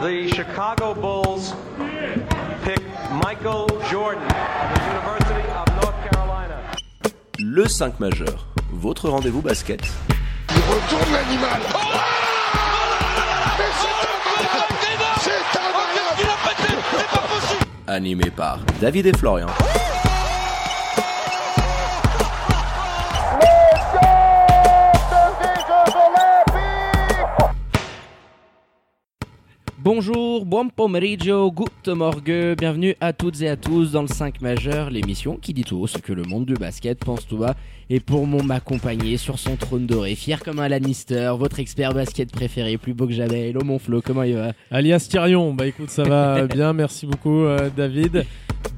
the Chicago Bulls pick Michael Jordan of the University of North Carolina. Le 5 majeur, votre rendez-vous basket. Il retourne l'animal. Oh Mais c'est un malade Animé par David et Florian. Bonjour, buon pomeriggio, good morgue, bienvenue à toutes et à tous dans le 5 majeur, l'émission qui dit tout haut ce que le monde du basket pense tout bas. Et pour mon m'accompagner sur son trône doré, fier comme un Lannister, votre expert basket préféré, plus beau que jamais, hello mon Flo, comment il va? Alias Tyrion, bah écoute, ça va bien, merci beaucoup euh, David.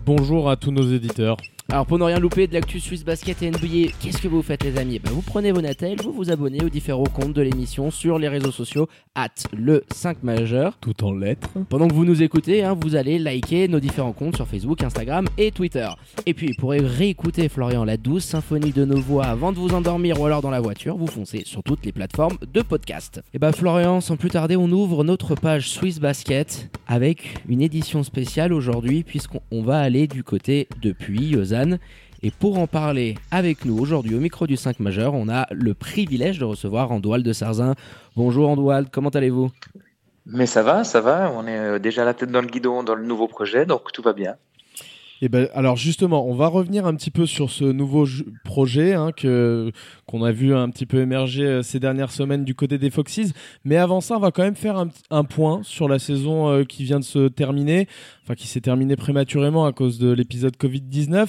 Bonjour à tous nos éditeurs. Alors pour ne rien louper de l'actu Suisse Basket et NBA, qu'est-ce que vous faites les amis? Bah, Vous prenez vos natels, vous vous abonnez aux différents comptes de l'émission sur les réseaux sociaux, at le 5 majeur. Tout en lettres. Pendant que vous nous écoutez, hein, vous allez liker nos différents comptes sur Facebook, Instagram et Twitter. Et puis pour réécouter Florian la douce symphonie de nos voix avant de vous endormir ou alors dans la voiture, vous foncez sur toutes les plateformes de podcast. Et bah Florian, sans plus tarder, on ouvre notre page Swiss Basket avec une édition spéciale aujourd'hui puisqu'on va aller du côté de Puy, Et pour en parler avec nous aujourd'hui au micro du 5 majeur, on a le privilège de recevoir Andoual de Sarzin. Bonjour Andoual, comment allez-vous? Mais ça va, ça va. On est euh, déjà la tête dans le guidon dans le nouveau projet, donc tout va bien. Et ben, alors justement, on va revenir un petit peu sur ce nouveau projet hein, que qu'on a vu un petit peu émerger euh, ces dernières semaines du côté des Foxes. Mais avant ça, on va quand même faire un, point sur la saison euh, qui vient de se terminer, enfin qui s'est terminée prématurément à cause de l'épisode Covid-19.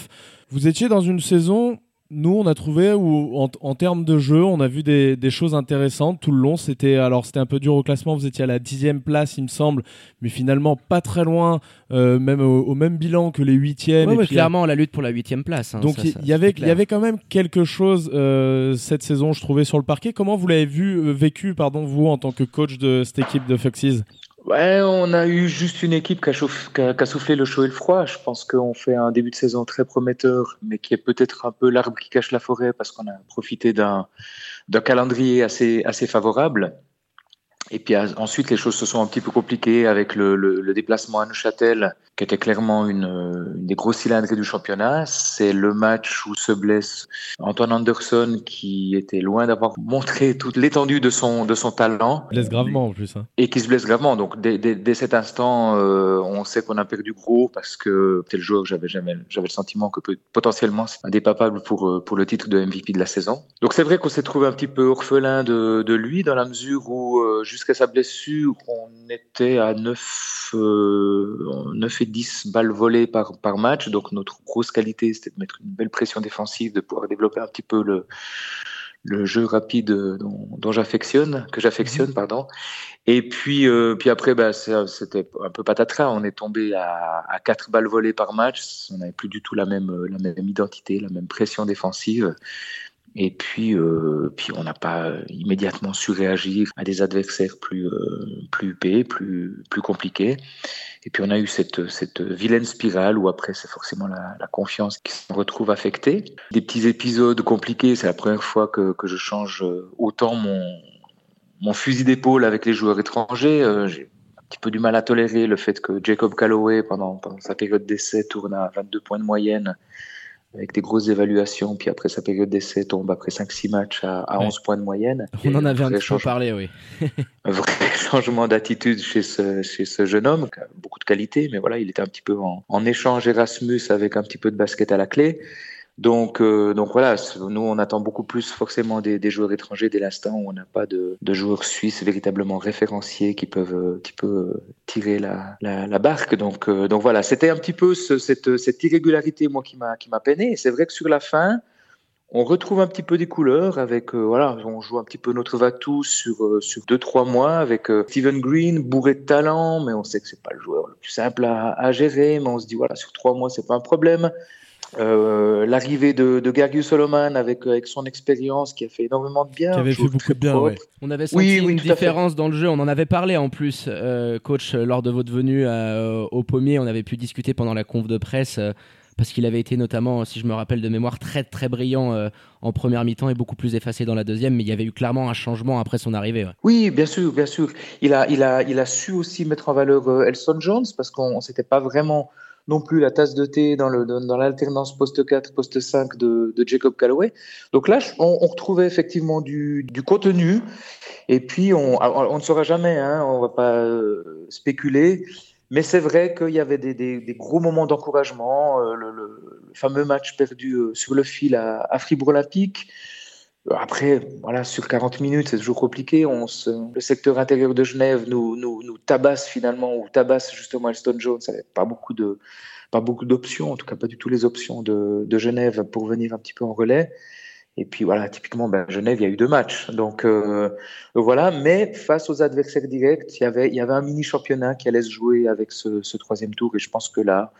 Vous étiez dans une saison nous, on a trouvé où, en, en, termes de jeu, on a vu des, des, choses intéressantes tout le long. C'était alors c'était un peu dur au classement. Vous étiez à la dixième place, il me semble, mais finalement pas très loin, euh, même au, au, même bilan que les huitièmes. Ouais, ouais, clairement, la lutte pour la huitième place. Hein, donc il y, avait il y avait quand même quelque chose euh, cette saison, je trouvais sur le parquet. Comment vous l'avez vu euh, vécu, pardon, vous en tant que coach de cette équipe de Foxes Ouais, on a eu juste une équipe qui a, soufflé le chaud et le froid. Je pense qu'on fait un début de saison très prometteur, mais qui est peut-être un peu l'arbre qui cache la forêt parce qu'on a profité d'un calendrier assez, assez favorable. Et puis ensuite, les choses se sont un petit peu compliquées avec le, le, le déplacement à Neuchâtel, qui était clairement une, une des grosses cylindrées du championnat. C'est le match où se blesse Antoine Anderson, qui était loin d'avoir montré toute l'étendue de son, de son talent. Il blesse gravement en plus. Hein. Et qui se blesse gravement. Donc dès, dès, dès cet instant, euh, on sait qu'on a perdu gros parce que c'était le joueur que j'avais jamais, j'avais le sentiment que potentiellement c'est indépapable pour, pour le titre de MVP de la saison. Donc c'est vrai qu'on s'est trouvé un petit peu orphelin de, de lui dans la mesure où euh, jusqu'à sa blessure, on était à 9, euh, 9 et 10 balles volées par, par match. Donc notre grosse qualité, c'était de mettre une belle pression défensive, de pouvoir développer un petit peu le, le jeu rapide dont, dont j'affectionne, que j'affectionne, mmh. pardon. Et puis, euh, puis après, bah, c'était un peu patatras. On est tombé à, à 4 balles volées par match. On n'avait plus du tout la même, la même identité, la même pression défensive. Et puis, euh, puis on n'a pas immédiatement su réagir à des adversaires plus, euh, plus huppés, plus, plus compliqués. Et puis on a eu cette, cette vilaine spirale où après c'est forcément la, confiance qui se retrouve affectée. Des petits épisodes compliqués, c'est la première fois que, que je change autant mon, mon fusil d'épaule avec les joueurs étrangers. Euh, J'ai un petit peu du mal à tolérer le fait que Jacob Calloway, pendant, pendant sa période d'essai, tourne à 22 points de moyenne avec des grosses évaluations, puis après sa période d'essai tombe après 5-6 matchs à, à ouais. 11 points de moyenne. On en avait un petit peu parlé, oui. un vrai changement d'attitude chez ce, chez ce jeune homme, beaucoup de qualité, mais voilà, il était un petit peu en, en échange Erasmus avec un petit peu de basket à la clé. Donc, euh, donc voilà, nous on attend beaucoup plus forcément des, joueurs étrangers dès l'instant où on n'a pas de, joueurs suisses véritablement référenciés qui peuvent un petit peu tirer la, la, barque. Donc, euh, donc voilà, c'était un petit peu ce, cette, cette irrégularité moi qui m'a qui m'a peiné. C'est vrai que sur la fin, on retrouve un petit peu des couleurs avec euh, voilà, on joue un petit peu notre va-tout sur euh, sur deux trois mois avec euh, Steven Green bourré de talent, mais on sait que c'est pas le joueur le plus simple à, à gérer, mais on se dit voilà sur trois mois c'est pas un problème. Euh, l'arrivée de, de Gergius Solomon avec, avec son expérience qui a fait énormément de bien. Qui avait fait beaucoup de bien, ouais. On avait senti oui, oui, une différence dans le jeu. On en avait parlé en plus, euh, coach, lors de votre venue à, au Pommier. On avait pu discuter pendant la conf de presse. Euh, parce qu'il avait été notamment, si je me rappelle de mémoire, très très brillant euh, en première mi-temps et beaucoup plus effacé dans la deuxième, mais il y avait eu clairement un changement après son arrivée. Oui, bien sûr, bien sûr. Il a, il a, il a su aussi mettre en valeur euh, Elson Jones parce qu'on s'était pas vraiment non plus la tasse de thé dans l'alternance poste 4 poste 5 de, Jacob Calloway. Donc là, on, retrouvait effectivement du, contenu et puis on, ne saura jamais, hein, on va pas euh, spéculer. Mais c'est vrai qu'il y avait des, gros moments d'encouragement. Euh, le, fameux match perdu euh, sur le fil à, à Fribourg Olympique. Après, voilà, sur 40 minutes, c'est toujours compliqué. Le secteur intérieur de Genève nous, tabasse finalement, ou tabasse justement Elston Jones. Ça n'avait pas beaucoup de, pas beaucoup d'options, en tout cas pas du tout les options de, Genève pour venir un petit peu en relais. Et puis voilà, typiquement, ben, Genève, il y a eu deux matchs. Donc euh, voilà, mais face aux adversaires directs, il y avait, il y avait un mini championnat qui allait se jouer avec ce, ce troisième tour. Et je pense que là,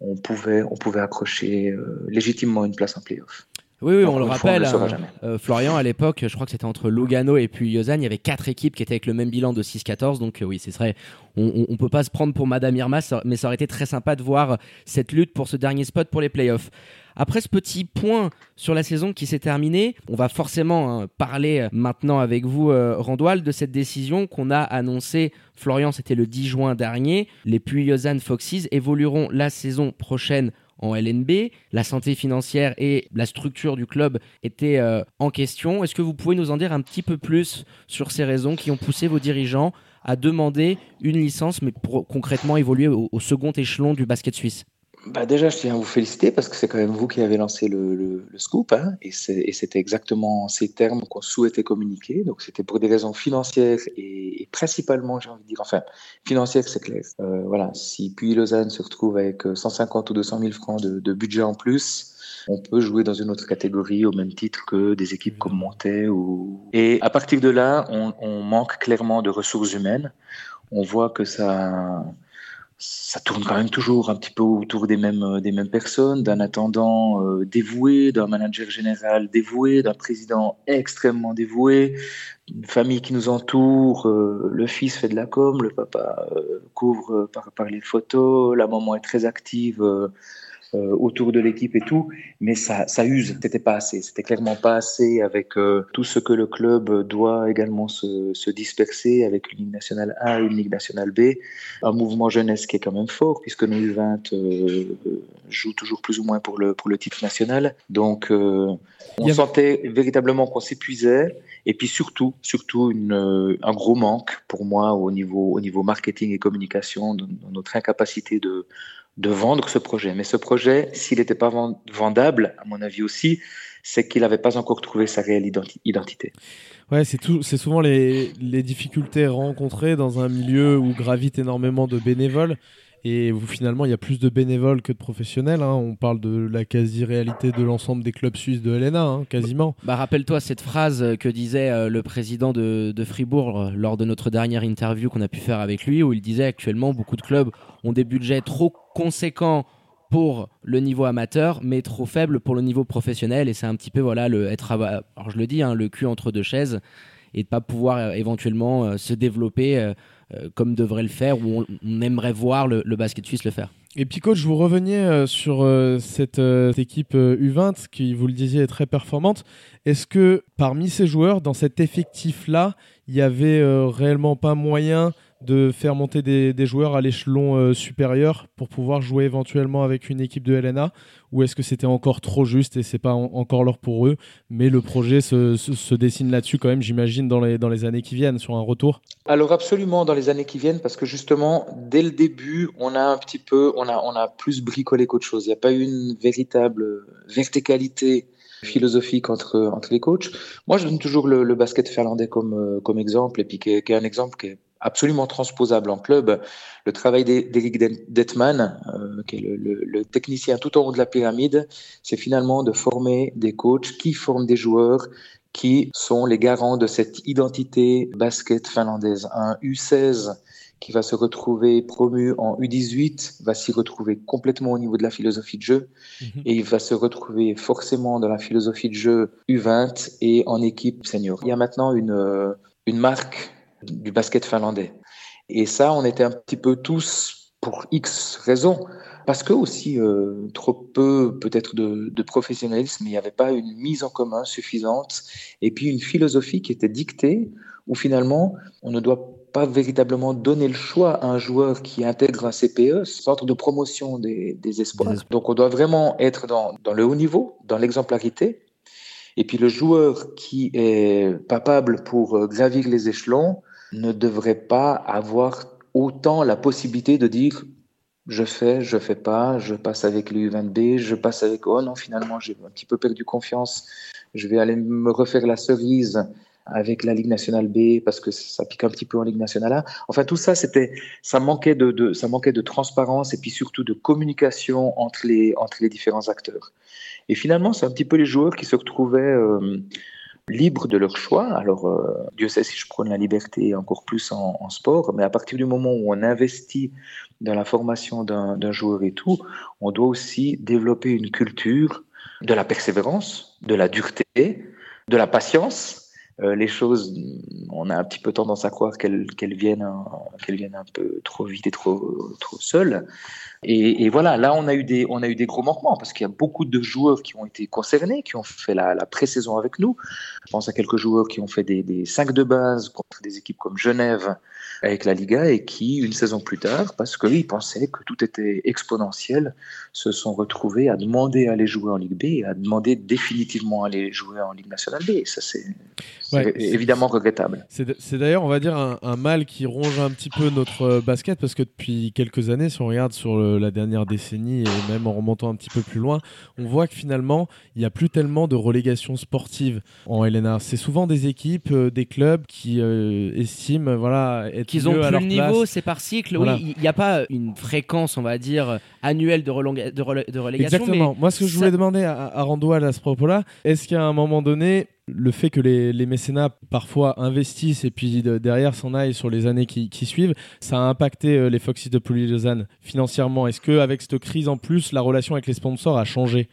on pouvait, on pouvait accrocher euh, légitimement une place en playoff. Oui, oui, on le rappelle. On hein, euh, Florian, à l'époque, je crois que c'était entre Lugano et puis Lausanne, il y avait quatre équipes qui étaient avec le même bilan de 6-14. Donc euh, oui, ce serait, on, on, peut pas se prendre pour Madame Irma, mais ça aurait été très sympa de voir cette lutte pour ce dernier spot pour les playoffs. Après ce petit point sur la saison qui s'est terminée, on va forcément hein, parler maintenant avec vous, euh, de cette décision qu'on a annoncée. Florian, c'était le 10 juin dernier. Les Puy-Lausanne Foxes évolueront la saison prochaine en LNB. La santé financière et la structure du club étaient euh, en question. Est-ce que vous pouvez nous en dire un petit peu plus sur ces raisons qui ont poussé vos dirigeants à demander une licence, mais pour concrètement évoluer au, au second échelon du basket suisse? Bah déjà, je tiens à vous féliciter parce que c'est quand même vous qui avez lancé le, le, le scoop, hein, et c'était exactement ces termes qu'on souhaitait communiquer. Donc c'était pour des raisons financières et, et principalement, j'ai envie de dire, enfin, financières, c'est clair. Euh, voilà, si puis Lausanne se retrouve avec 150 ou 200 000 francs de, de, budget en plus, on peut jouer dans une autre catégorie au même titre que des équipes comme Montais. Ou... Et à partir de là, on, on manque clairement de ressources humaines. On voit que ça ça tourne quand même toujours un petit peu autour des mêmes, euh, personnes, d'un attendant euh, dévoué, d'un manager général dévoué, d'un président extrêmement dévoué, une famille qui nous entoure, euh, le fils fait de la com, le papa couvre par, par les photos, la maman est très active euh, autour de l'équipe et tout, mais ça, ça use. C'était pas assez. C'était clairement pas assez avec euh, tout ce que le club doit également se, se, disperser avec une Ligue nationale A, une Ligue nationale B, un mouvement jeunesse qui est quand même fort puisque nos U20 euh, jouent toujours plus ou moins pour le pour le titre national. Donc euh, on sentait véritablement qu'on s'épuisait et puis surtout surtout une, un gros manque pour moi au niveau au niveau marketing et communication dans, dans notre incapacité de de vendre ce projet. Mais ce projet, s'il n'était pas vendable, à mon avis aussi, c'est qu'il n'avait pas encore trouvé sa réelle identi identité. Ouais, c'est tout, c'est souvent les, les difficultés rencontrées dans un milieu où gravitent énormément de bénévoles et où finalement il y a plus de bénévoles que de professionnels. Hein. On parle de la quasi-réalité de l'ensemble des clubs suisses de LNA, hein, quasiment. Bah, Rappelle-toi cette phrase que disait euh, le président de, de, Fribourg euh, lors de notre dernière interview qu'on a pu faire avec lui, où il disait actuellement beaucoup de clubs ont des budgets trop conséquents pour le niveau amateur, mais trop faibles pour le niveau professionnel. Et c'est un petit peu voilà le être, je le dis, hein, le cul entre deux chaises et de pas pouvoir euh, éventuellement euh, se développer euh, comme devrait le faire ou on, aimerait voir le, basket suisse le faire. Et puis coach, vous reveniez sur cette, équipe U20 qui, vous le disiez, est très performante. Est-ce que parmi ces joueurs, dans cet effectif-là, il y avait réellement pas moyen de faire monter des, joueurs à l'échelon euh, supérieur pour pouvoir jouer éventuellement avec une équipe de LNA ou est-ce que c'était encore trop juste et c'est pas en, encore l'heure pour eux? Mais le projet se, dessine là-dessus quand même j'imagine dans les, dans les années qui viennent sur un retour. Alors absolument dans les années qui viennent parce que justement dès le début on a un petit peu on a, on a plus bricolé qu'autre chose. Il n'y a pas eu une véritable verticalité philosophique entre, entre les coachs. Moi, je donne toujours le, le basket finlandais comme, euh, comme exemple, et puis qui est, qui est un exemple qui est absolument transposable en club. Le travail d'Eric Detman, euh, qui est le, le, le, technicien tout en haut de la pyramide, c'est finalement de former des coachs qui forment des joueurs qui sont les garants de cette identité basket finlandaise. Un U16 qui va se retrouver promu en U18 va s'y retrouver complètement au niveau de la philosophie de jeu mmh. et il va se retrouver forcément dans la philosophie de jeu U20 et en équipe senior. Il y a maintenant une, une marque du basket finlandais. Et ça, on était un petit peu tous pour X raisons. Parce que aussi, euh, trop peu peut-être de, de professionnalisme, il n'y avait pas une mise en commun suffisante, et puis une philosophie qui était dictée, où finalement, on ne doit pas véritablement donner le choix à un joueur qui intègre un CPE, centre de promotion des, des espoirs. Donc on doit vraiment être dans, dans le haut niveau, dans l'exemplarité. Et puis le joueur qui est capable pour gravir les échelons ne devrait pas avoir autant la possibilité de dire je fais, je fais pas, je passe avec les U20B, je passe avec oh non finalement j'ai un petit peu perdu confiance, je vais aller me refaire la cerise avec la Ligue nationale B parce que ça pique un petit peu en Ligue nationale A. Enfin tout ça c'était ça manquait de, ça manquait de transparence et puis surtout de communication entre les entre les différents acteurs. Et finalement c'est un petit peu les joueurs qui se retrouvaient euh, libres de leur choix. Alors, euh, Dieu sait si je prône la liberté encore plus en, sport, mais à partir du moment où on investit dans la formation d'un joueur et tout, on doit aussi développer une culture de la persévérance, de la dureté, de la patience. Euh, les choses, on a un petit peu tendance à croire qu'elles viennent, viennent un peu trop vite et trop, trop seules. Et, et, voilà, là, on a eu des, on a eu des gros manquements parce qu'il y a beaucoup de joueurs qui ont été concernés, qui ont fait la, la pré-saison avec nous. Je pense à quelques joueurs qui ont fait des, des 5 de base contre des équipes comme Genève avec la Liga et qui, une saison plus tard, parce qu'ils pensaient que tout était exponentiel, se sont retrouvés à demander à aller jouer en Ligue B et à demander définitivement à aller jouer en Ligue nationale B. Et ça, c'est ouais, évidemment regrettable. C'est d'ailleurs, on va dire, un, un, mal qui ronge un petit peu notre basket parce que depuis quelques années, si on regarde sur le, la dernière décennie et même en remontant un petit peu plus loin, on voit que finalement, il n'y a plus tellement de relégation sportive en LNA. C'est souvent des équipes, euh, des clubs qui euh, estiment voilà, être qu'ils ont plus le niveau, c'est par cycle. Voilà. Oui, il n'y a pas une fréquence, on va dire, annuelle de, relonga- de, relégation. Exactement. Moi, ce que je voulais ça... demander à, à Randoual à ce propos-là, est-ce qu'à un moment donné, le fait que les, les, mécénats parfois investissent et puis de, derrière s'en aillent sur les années qui, suivent, ça a impacté euh, les Foxys de Pouilly-Lausanne financièrement. Est-ce qu'avec cette crise en plus, la relation avec les sponsors a changé?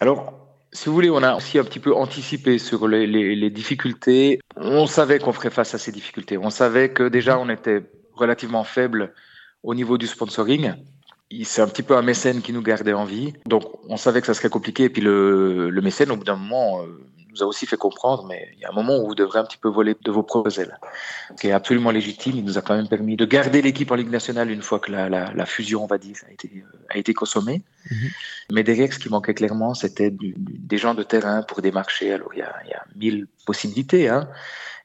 Alors, si vous voulez, on a aussi un petit peu anticipé sur les, difficultés. On savait qu'on ferait face à ces difficultés. On savait que déjà on était relativement faible au niveau du sponsoring. C'est un petit peu un mécène qui nous gardait en vie. Donc on savait que ça serait compliqué. Et puis le, le mécène, au bout d'un moment, euh, nous a aussi fait comprendre, mais il y a un moment où vous devrez un petit peu voler de vos propres ailes. Ce qui est absolument légitime. Il nous a quand même permis de garder l'équipe en Ligue nationale une fois que la, la, la fusion, on va dire, a été, a été consommée. Mm -hmm. Mais derrière, ce qui manquait clairement, c'était des gens de terrain pour démarcher. Alors, il y a, il y a mille possibilités. Hein.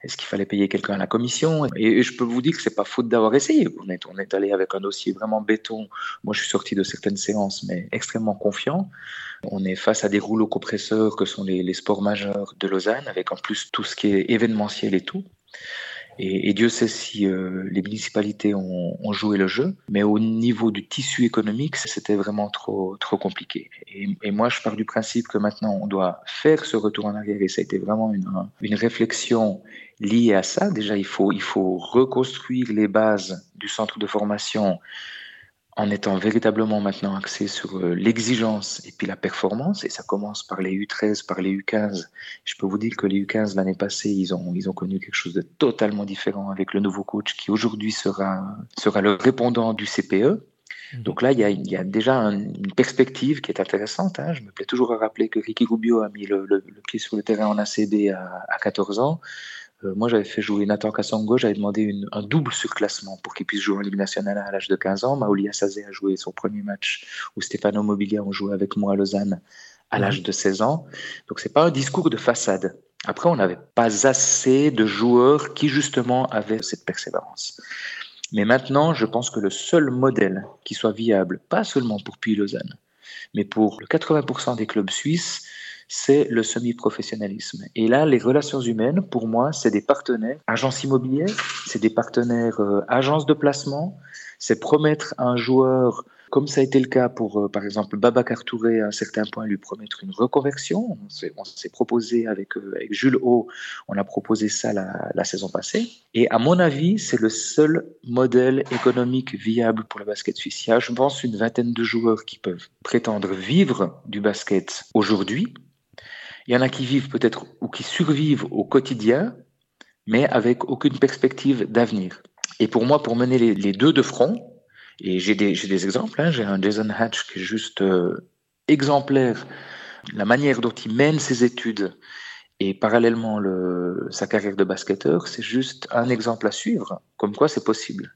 Est-ce qu'il fallait payer quelqu'un à la commission? Et, je peux vous dire que c'est pas faute d'avoir essayé. On est, on est allé avec un dossier vraiment béton. Moi, je suis sorti de certaines séances, mais extrêmement confiant. On est face à des rouleaux compresseurs que sont les, sports majeurs de Lausanne, avec en plus tout ce qui est événementiel et tout. Et, Dieu sait si euh, les municipalités ont, ont, joué le jeu, mais au niveau du tissu économique, c'était vraiment trop, trop compliqué. Et, et, moi, je pars du principe que maintenant, on doit faire ce retour en arrière, et ça a été vraiment une, une réflexion liée à ça. Déjà, il faut, il faut reconstruire les bases du centre de formation en étant véritablement maintenant axé sur euh, l'exigence et puis la performance, et ça commence par les U13, par les U15. Je peux vous dire que les U15 l'année passée, ils ont, ils ont connu quelque chose de totalement différent avec le nouveau coach qui aujourd'hui sera, sera le répondant du CPE. Donc là, il y a, il y a déjà un, une perspective qui est intéressante. Hein. Je me plais toujours à rappeler que Ricky Rubio a mis le, le, le pied sur le terrain en ACB à, à 14 ans. Euh, moi, j'avais fait jouer Nathan Kassongo, j'avais demandé une, un double surclassement pour qu'il puisse jouer en Ligue nationale à l'âge de 15 ans. Maouli Assazé a joué son premier match où Stefano Mobilia ont joué avec moi à Lausanne à l'âge de 16 ans. Donc, c'est pas un discours de façade. Après, on n'avait pas assez de joueurs qui, justement, avaient cette persévérance. Mais maintenant, je pense que le seul modèle qui soit viable, pas seulement pour Puy-Lausanne, mais pour le 80% des clubs suisses, c'est le semi-professionnalisme. Et là, les relations humaines, pour moi, c'est des partenaires, agences immobilières, c'est des partenaires euh, agences de placement, c'est promettre à un joueur, comme ça a été le cas pour, euh, par exemple, Babacar Touré, à un certain point, lui promettre une reconversion. On s'est proposé avec, euh, Jules Haut, on a proposé ça la, la saison passée. Et à mon avis, c'est le seul modèle économique viable pour le basket suisse. Il y a, je pense, une vingtaine de joueurs qui peuvent prétendre vivre du basket aujourd'hui, il y en a qui vivent peut-être ou qui survivent au quotidien, mais avec aucune perspective d'avenir. Et pour moi, pour mener les, deux de front, Et j'ai des, exemples. Hein. J'ai un Jason Hatch qui est juste euh, exemplaire. La manière dont il mène ses études et parallèlement le, sa carrière de basketteur, c'est juste un exemple à suivre, comme quoi c'est possible.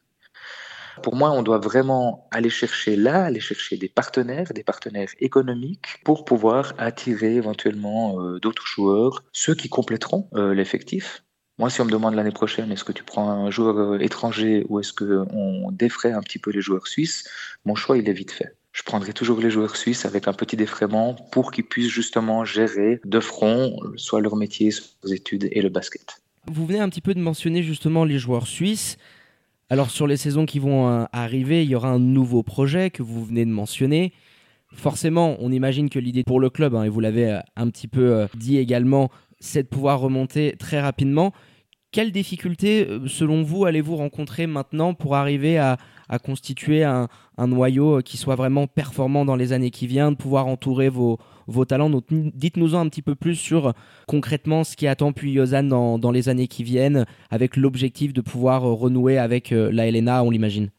Pour moi, on doit vraiment aller chercher là, aller chercher des partenaires, des partenaires économiques pour pouvoir attirer éventuellement euh, d'autres joueurs, ceux qui compléteront euh, l'effectif. Moi, si on me demande l'année prochaine, est-ce que tu prends un joueur euh, étranger ou est-ce qu'on défraie un petit peu les joueurs suisses, mon choix, il est vite fait. Je prendrai toujours les joueurs suisses avec un petit défraiement pour qu'ils puissent justement gérer de front soit leur métier, soit leurs études et le basket. Vous venez un petit peu de mentionner justement les joueurs suisses. Alors sur les saisons qui vont euh, arriver, il y aura un nouveau projet que vous venez de mentionner. Forcément, on imagine que l'idée pour le club, hein, et vous l'avez euh, un petit peu euh, dit également, c'est de pouvoir remonter très rapidement. Quelles difficultés, selon vous, allez-vous rencontrer maintenant pour arriver à, constituer un, noyau qui soit vraiment performant dans les années qui viennent, de pouvoir entourer vos, vos talents. Dites-nous un petit peu plus sur concrètement ce qui attend puis dans, dans les années qui viennent, avec l'objectif de pouvoir euh, renouer avec euh, la LNA, on l'imagine.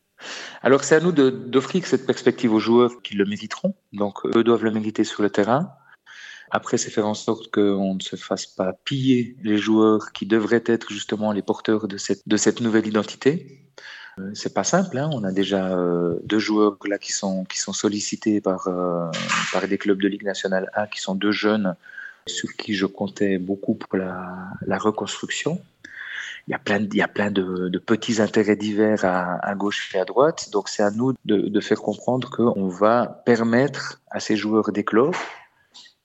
Alors c'est à nous d'offrir cette perspective aux joueurs qui le mériteront. Donc eux doivent le mériter sur le terrain. Après, c'est faire en sorte qu'on ne se fasse pas piller les joueurs qui devraient être justement les porteurs de cette, de cette nouvelle identité. Euh, c'est pas simple. Hein. On a déjà euh, deux joueurs là qui sont qui sont sollicités par euh, par des clubs de Ligue nationale A, qui sont deux jeunes sur qui je comptais beaucoup pour la, la reconstruction. Il y a plein de, il y a plein de, petits intérêts divers à, à, gauche et à droite. Donc c'est à nous de, de faire comprendre qu'on va permettre à ces joueurs d'éclore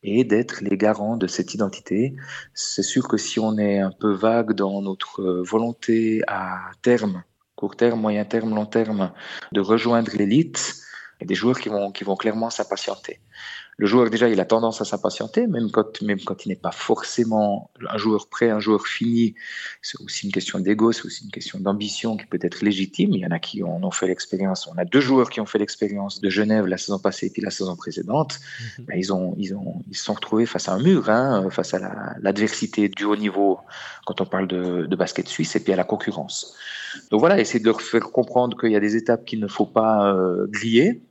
et d'être les garants de cette identité. C'est sûr que si on est un peu vague dans notre volonté à terme court terme, moyen terme, long terme, de rejoindre l'élite, a des joueurs qui vont, qui vont clairement s'impatienter. Le joueur, déjà, il a tendance à s'impatienter, même quand, même quand il n'est pas forcément un joueur prêt, un joueur fini. C'est aussi une question d'ego, c'est aussi une question d'ambition qui peut être légitime. Il y en a qui en ont fait l'expérience. On a deux joueurs qui ont fait l'expérience de Genève la saison passée et puis la saison précédente. Mhm. Ben, ils, ont, ils, ont, ils se sont retrouvés face à un mur, hein, face à l'adversité du haut niveau quand on parle de, de basket suisse et puis à la concurrence. Donc voilà, essayer de leur faire comprendre qu'il y a des étapes qu'il ne faut pas euh, griller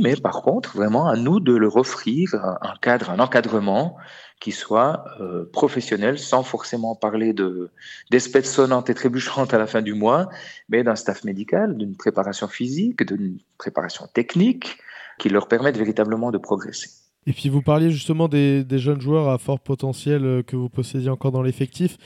mais par contre, vraiment, à nous de leur offrir un cadre, un encadrement qui soit euh, professionnel, sans forcément parler de d'espèces sonnantes et trébuchantes à la fin du mois, mais d'un staff médical, d'une préparation physique, d'une préparation technique, qui leur permette véritablement de progresser. Et puis vous parliez justement des, des jeunes joueurs à fort potentiel euh, que vous possédiez encore dans l'effectif.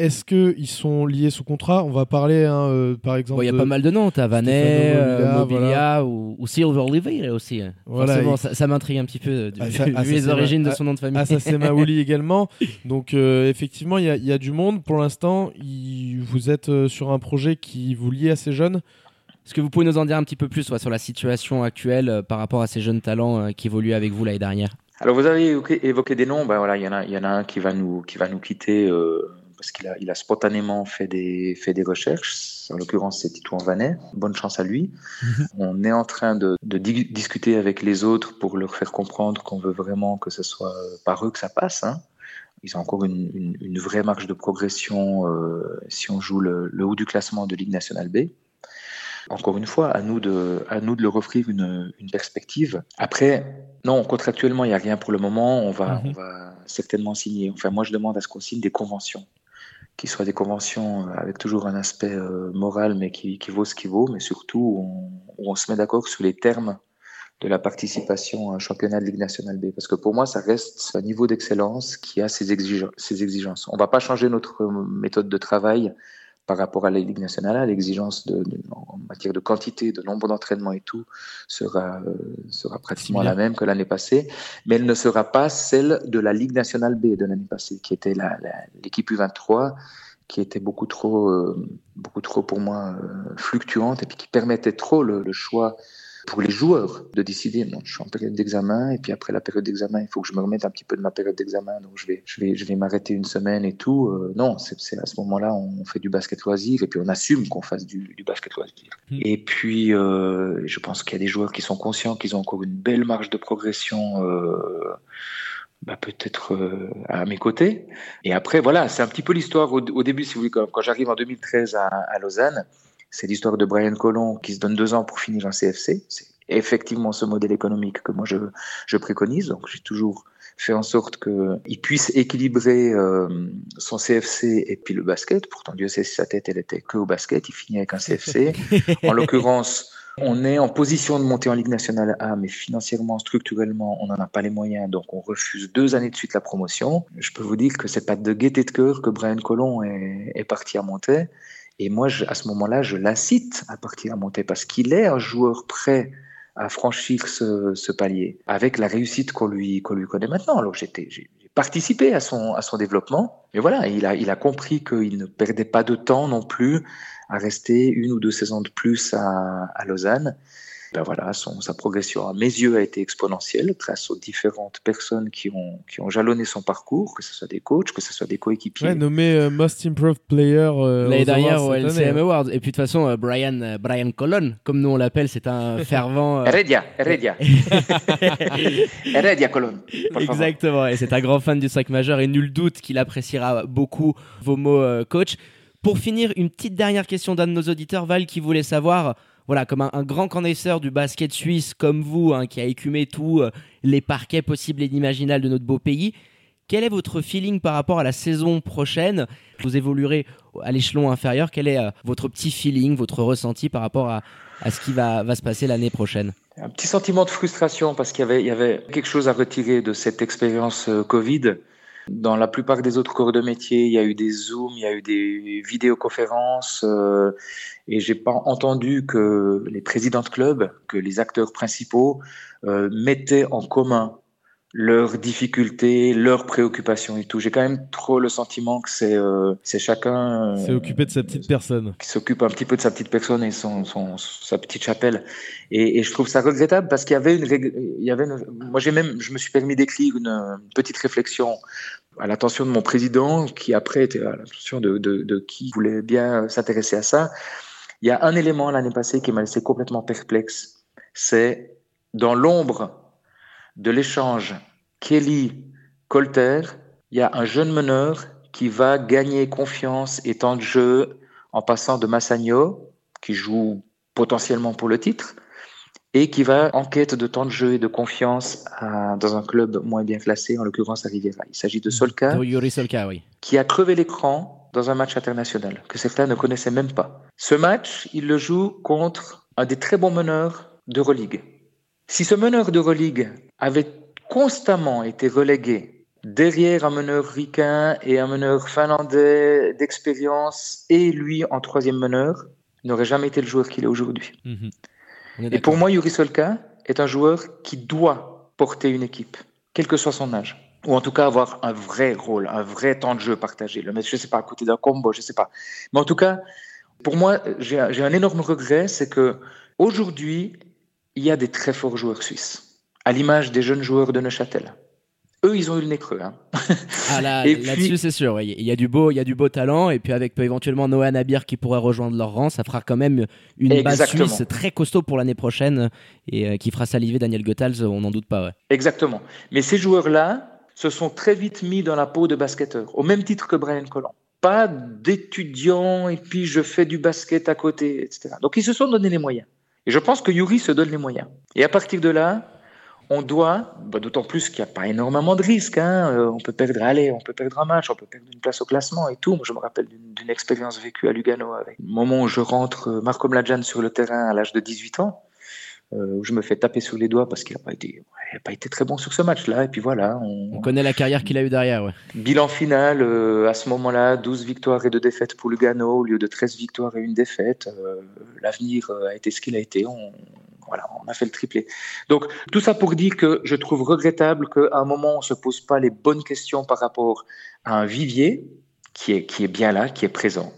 Est-ce qu'ils sont liés sous contrat? On va parler, hein, euh, par exemple. Il y a pas mal de noms. Tu as Vanet, euh, Mobilia ou, ou, Silver aussi. Hein. Voilà, ça, m'intrigue un petit peu, ah, vu, les origines de son nom de famille. Ah, ça, c'est Maouli également. Donc, euh, effectivement, il y, a du monde. Pour l'instant, vous êtes sur un projet qui vous lie à ces jeunes? Est-ce que vous pouvez nous en dire un petit peu plus sur la situation actuelle par rapport à ces jeunes talents qui évoluent avec vous l'année dernière? Alors vous avez évoqué, des noms, ben voilà, il y en a, il y en a un qui va nous, qui va nous quitter parce qu'il a, il a spontanément fait des, fait des recherches. En l'occurrence, c'est Titouan Vanet. Bonne chance à lui. Mhm. On est en train de, de discuter avec les autres pour leur faire comprendre qu'on veut vraiment que ce soit par eux que ça passe. Hein. Ils ont encore une, une, une, vraie marge de progression euh, si on joue le, le, haut du classement de Ligue nationale B. Encore une fois, à nous de, à nous de leur offrir une, une perspective. Après, non, contractuellement, il n'y a rien pour le moment. On va, mhm. on va certainement signer. Enfin, moi, je demande à ce qu'on signe des conventions qui soient des conventions euh, avec toujours un aspect euh, moral, mais qui, vaut ce qui vaut, mais surtout où on, se met d'accord sur les termes de la participation à un championnat de Ligue nationale B. Parce que pour moi, ça reste un niveau d'excellence qui a ses, ses exigences. On ne va pas changer notre méthode de travail par rapport à la Ligue nationale, l'exigence de, en matière de quantité, de nombre d'entraînements et tout sera, euh, sera pratiquement la même que l'année passée, mais elle ne sera pas celle de la Ligue nationale B de l'année passée, qui était l'équipe U23, qui était beaucoup trop, euh, beaucoup trop pour moi euh, fluctuante et puis qui permettait trop le, le choix pour les joueurs de décider, bon, je suis en période d'examen, et puis après la période d'examen, il faut que je me remette un petit peu de ma période d'examen, donc je vais, je vais, je vais m'arrêter une semaine et tout. Euh, non, c'est à ce moment-là, on fait du basket loisir, et puis on assume qu'on fasse du, du, basket loisir. Hmm. Et puis, euh, je pense qu'il y a des joueurs qui sont conscients qu'ils ont encore une belle marge de progression. Euh, bah, peut-être euh, à mes côtés. Et après, voilà, c'est un petit peu l'histoire au, début, si vous voulez, quand, quand j'arrive en 2013 à, à Lausanne, c'est l'histoire de Brian Colon qui se donne deux ans pour finir un CFC. C'est effectivement ce modèle économique que moi je, je préconise. Donc j'ai toujours fait en sorte qu'il puisse équilibrer euh, son CFC et puis le basket. Pourtant, Dieu sait si sa tête, elle était que au basket. Il finit avec un CFC. en l'occurrence, on est en position de monter en Ligue nationale A, mais financièrement, structurellement, on n'en a pas les moyens, donc on refuse deux années de suite la promotion. Je peux vous dire que c'est pas de gaieté de cœur que Brian Colon est, est parti à monter. Et moi, à ce moment-là, je l'incite à partir à monter parce qu'il est un joueur prêt à franchir ce, ce palier avec la réussite qu'on lui, lui connaît maintenant. Alors j'ai participé à son, à son développement, mais voilà, il a, il a compris qu'il ne perdait pas de temps non plus à rester une ou deux saisons de plus à, à Lausanne ben voilà, son, sa progression à mes yeux a été exponentielle grâce aux différentes personnes qui ont, qui ont jalonné son parcours, que ce soit des coachs, que ce soit des coéquipiers. Ouais, nommé euh, Most Improved Player euh, L'année dernière Awards au LCM hein. Awards. Et puis de toute façon, euh, Brian, euh, Brian Colon, comme nous on l'appelle, c'est un fervent. euh, Heredia, Heredia. Heredia favor. Exactement, et c'est un grand fan du 5 majeur et nul doute qu'il appréciera beaucoup vos mots, euh, coach. Pour finir, une petite dernière question d'un de nos auditeurs, Val, qui voulait savoir, voilà, comme un, grand connaisseur du basket suisse comme vous, hein, qui a écumé tous euh, les parquets possibles et inimaginables de notre beau pays, quel est votre feeling par rapport à la saison prochaine? Vous évoluerez à l'échelon inférieur. Quel est euh, votre petit feeling, votre ressenti par rapport à, ce qui va, se passer l'année prochaine? Un petit sentiment de frustration parce qu'il y avait, il y avait quelque chose à retirer de cette expérience euh, Covid. Dans la plupart des autres corps de métier, il y a eu des Zooms, il y a eu des vidéoconférences, euh, et j'ai pas entendu que les présidents de clubs, que les acteurs principaux euh, mettaient en commun leurs difficultés, leurs préoccupations et tout. J'ai quand même trop le sentiment que c'est euh, chacun euh, C'est occupé de sa petite personne. qui s'occupe un petit peu de sa petite personne et son, son sa petite chapelle. Et, et je trouve ça regrettable parce qu'il y avait une, il y avait une- moi j'ai même, je me suis permis d'écrire une, une petite réflexion à l'attention de mon président qui après était à l'attention de, qui voulait bien s'intéresser à ça. Il y a un élément l'année passée qui m'a laissé complètement perplexe. C'est dans l'ombre de l'échange Kelly-Colter, il y a un jeune meneur qui va gagner confiance et temps de jeu en passant de Massagno, qui joue potentiellement pour le titre, et qui va en quête de temps de jeu et de confiance à- dans un club moins bien classé, en l'occurrence à Riviera. Il s'agit de Solka, Yuri Solka, oui. qui a crevé l'écran dans un match international que certains ne connaissaient même pas. Ce match, il le joue contre un des très bons meneurs d'Euroleague. Si ce meneur d'Euroleague avait constamment été relégué derrière un meneur ricain et un meneur finlandais d'expérience et lui en troisième meneur, il n'aurait jamais été le joueur qu'il est aujourd'hui. Mhm. Et pour moi, Yuri Solka est un joueur qui doit porter une équipe, quel que soit son âge. Ou en tout cas avoir un vrai rôle, un vrai temps de jeu partagé. Le mettre, je sais pas, à côté d'un combo, je sais pas. Mais en tout cas, pour moi, j'ai un j'ai un énorme regret, c'est que aujourd'hui, il y a des très forts joueurs suisses, à l'image des jeunes joueurs de Neuchâtel. Eux, ils ont eu le nez creux. Hein. Ah là, là-dessus, c'est sûr. Il y a du beau, il y a du beau talent, et puis avec éventuellement Noah Nabir qui pourrait rejoindre leur rang, ça fera quand même une Exactement. base suisse très costaud pour l'année prochaine et euh, qui fera saliver Daniel Goethals, on n'en doute pas. Ouais. Exactement. Mais ces joueurs-là se sont très vite mis dans la peau de basketteurs, au même titre que Brian Collant. Pas d'étudiants et puis je fais du basket à côté, etc. Donc ils se sont donné les moyens. Et je pense que Yuri se donne les moyens. Et à partir de là, on doit, bah, d'autant plus qu'il n'y a pas énormément de risques. Hein, euh, on peut perdre, allez, on peut perdre un match, on peut perdre une place au classement et tout. Moi, je me rappelle d'une expérience vécue à Lugano avec le moment où je rentre euh, Marco Mladjan sur le terrain à l'âge de 18 ans euh, où je me fais taper sur les doigts parce qu'il n'a pas été, ouais, il a pas été très bon sur ce match-là. Et puis voilà, on, On connaît la carrière qu'il a eu derrière. Ouais. bilan final euh, à ce moment-là, 12 victoires et 2 défaites pour Lugano au lieu de 13 victoires et une défaite. L'avenir a été ce qu'il a été. On, voilà, on a fait le triplé. Donc tout ça pour dire que je trouve regrettable qu'à un moment on se pose pas les bonnes questions par rapport à un vivier qui est qui est bien là, qui est présent,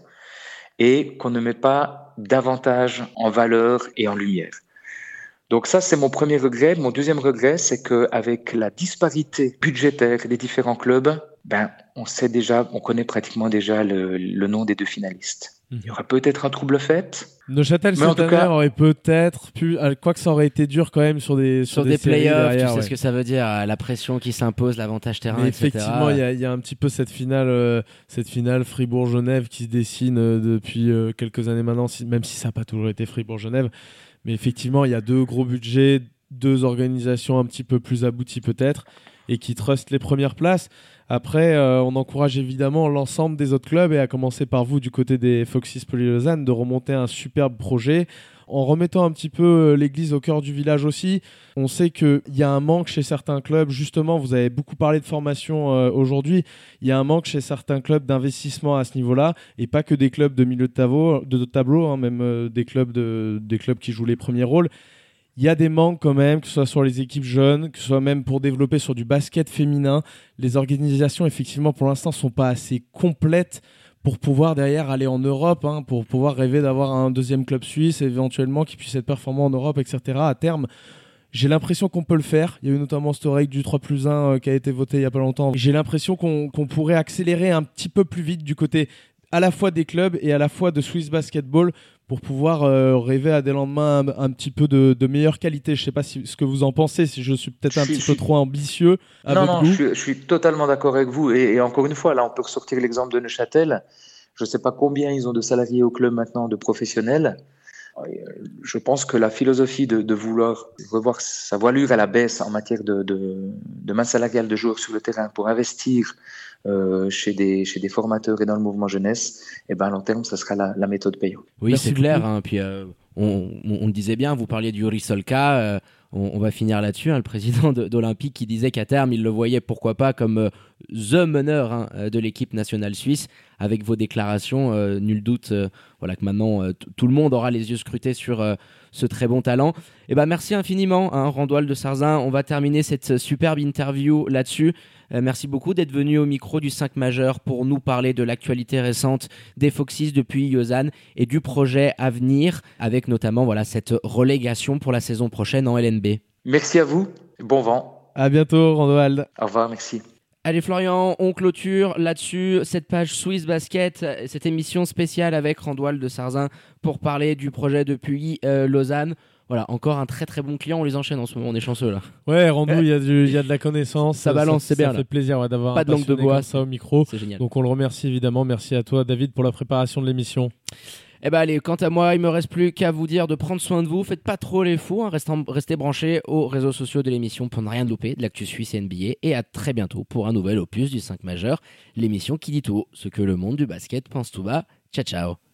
et qu'on ne met pas davantage en valeur et en lumière. Donc ça, c'est mon premier regret. Mon deuxième regret, c'est qu'avec la disparité budgétaire des différents clubs, ben, on sait déjà, on connaît pratiquement déjà le, le nom des deux finalistes. Il y aurait peut-être un trouble fait. Neuchâtel cette année cas- aurait peut-être pu, euh, quoi que ça aurait été dur quand même sur des Sur des, playoffs, derrière, tu sais ouais. ce que ça veut dire, euh, la pression qui s'impose, l'avantage terrain, Mais etc. effectivement, il y, a- il y a un petit peu cette finale, euh, cette finale Fribourg-Genève qui se dessine euh, depuis euh, quelques années maintenant, si- même si ça n'a pas toujours été Fribourg-Genève. Mais effectivement, il y a deux gros budgets, deux organisations un petit peu plus abouties peut-être, et qui trustent les premières places. Après, euh, on encourage évidemment l'ensemble des autres clubs, et à commencer par vous du côté des Foxys Poly-Lausanne, de remonter un superbe projet en remettant un petit peu euh, l'église au cœur du village aussi. On sait qu'il y a un manque chez certains clubs. Justement, vous avez beaucoup parlé de formation euh, aujourd'hui. Il y a un manque chez certains clubs d'investissement à ce niveau-là, et pas que des clubs de milieu de tableau, de hein, même des, clubs de, des clubs qui jouent les premiers rôles. Il y a des manques quand même, que ce soit sur les équipes jeunes, que ce soit même pour développer sur du basket féminin. Les organisations, effectivement, pour l'instant, sont pas assez complètes pour pouvoir derrière aller en Europe, hein, pour pouvoir rêver d'avoir un deuxième club suisse, éventuellement qui puisse être performant en Europe, etc. à terme. J'ai l'impression qu'on peut le faire. Il y a eu notamment cette règle du 3 plus 1 euh, qui a été votée il y a pas longtemps. J'ai l'impression qu'on pourrait accélérer un petit peu plus vite du côté à la fois des clubs et à la fois de Swiss Basketball pour pouvoir euh, rêver à des lendemains un, un petit peu de, de meilleure qualité. Je sais pas si, ce que vous en pensez, si je suis peut-être un suis- petit peu trop ambitieux à non, votre non, goût. je suis, je suis totalement d'accord avec vous. Et, et encore une fois, là, on peut ressortir l'exemple de Neuchâtel. Je ne sais pas combien ils ont de salariés au club maintenant, de professionnels. Euh, Je pense que la philosophie de, de vouloir revoir sa voilure à la baisse en matière de, de, de masse salariale de joueurs sur le terrain pour investir euh, chez, des, chez des formateurs et dans le mouvement jeunesse, et ben, à long terme, ça sera la, la méthode payante. Oui, c'est clair. hein, Puis euh, on, on- on le disait bien, vous parliez du Yuri Solka. euh, on, on va finir là-dessus. hein, le président de- d'Olympique qui disait qu'à terme, il le voyait pourquoi pas comme euh, the meneur hein, de l'équipe nationale suisse. Avec vos déclarations, euh, nul doute euh, voilà, que maintenant euh, tout le monde aura les yeux scrutés sur euh, ce très bon talent. Et ben merci infiniment, hein, de Sarzin. On va terminer cette superbe interview là-dessus. Euh, merci beaucoup d'être venu au micro du 5 majeur pour nous parler de l'actualité récente des Foxys depuis Lausanne et du projet à venir, avec notamment voilà, cette relégation pour la saison prochaine en LNB. Merci à vous. Bon vent. À bientôt, Randoald. Au revoir. Merci. Allez Florian, on clôture là-dessus cette page Swiss Basket, cette émission spéciale avec Randoil de Sarzin pour parler du projet depuis euh, Lausanne. Voilà, encore un très très bon client, on les enchaîne en ce moment, on est chanceux là. Ouais, Randou, il y, y a de la connaissance. Ça balance, c'est bien, Ça là. fait plaisir ouais, d'avoir Pas un de langue de bois, ça au micro. C'est génial. Donc on le remercie évidemment. Merci à toi, David, pour la préparation de l'émission. Eh ben allez, quant à moi, il me reste plus qu'à vous dire de prendre soin de vous. Faites pas trop les fous, hein, restez, restez branchés aux réseaux sociaux de l'émission pour ne rien louper de l'actu suisse et NBA. Et à très bientôt pour un nouvel opus du 5 majeur, l'émission qui dit tout ce que le monde du basket pense tout bas. Ciao ciao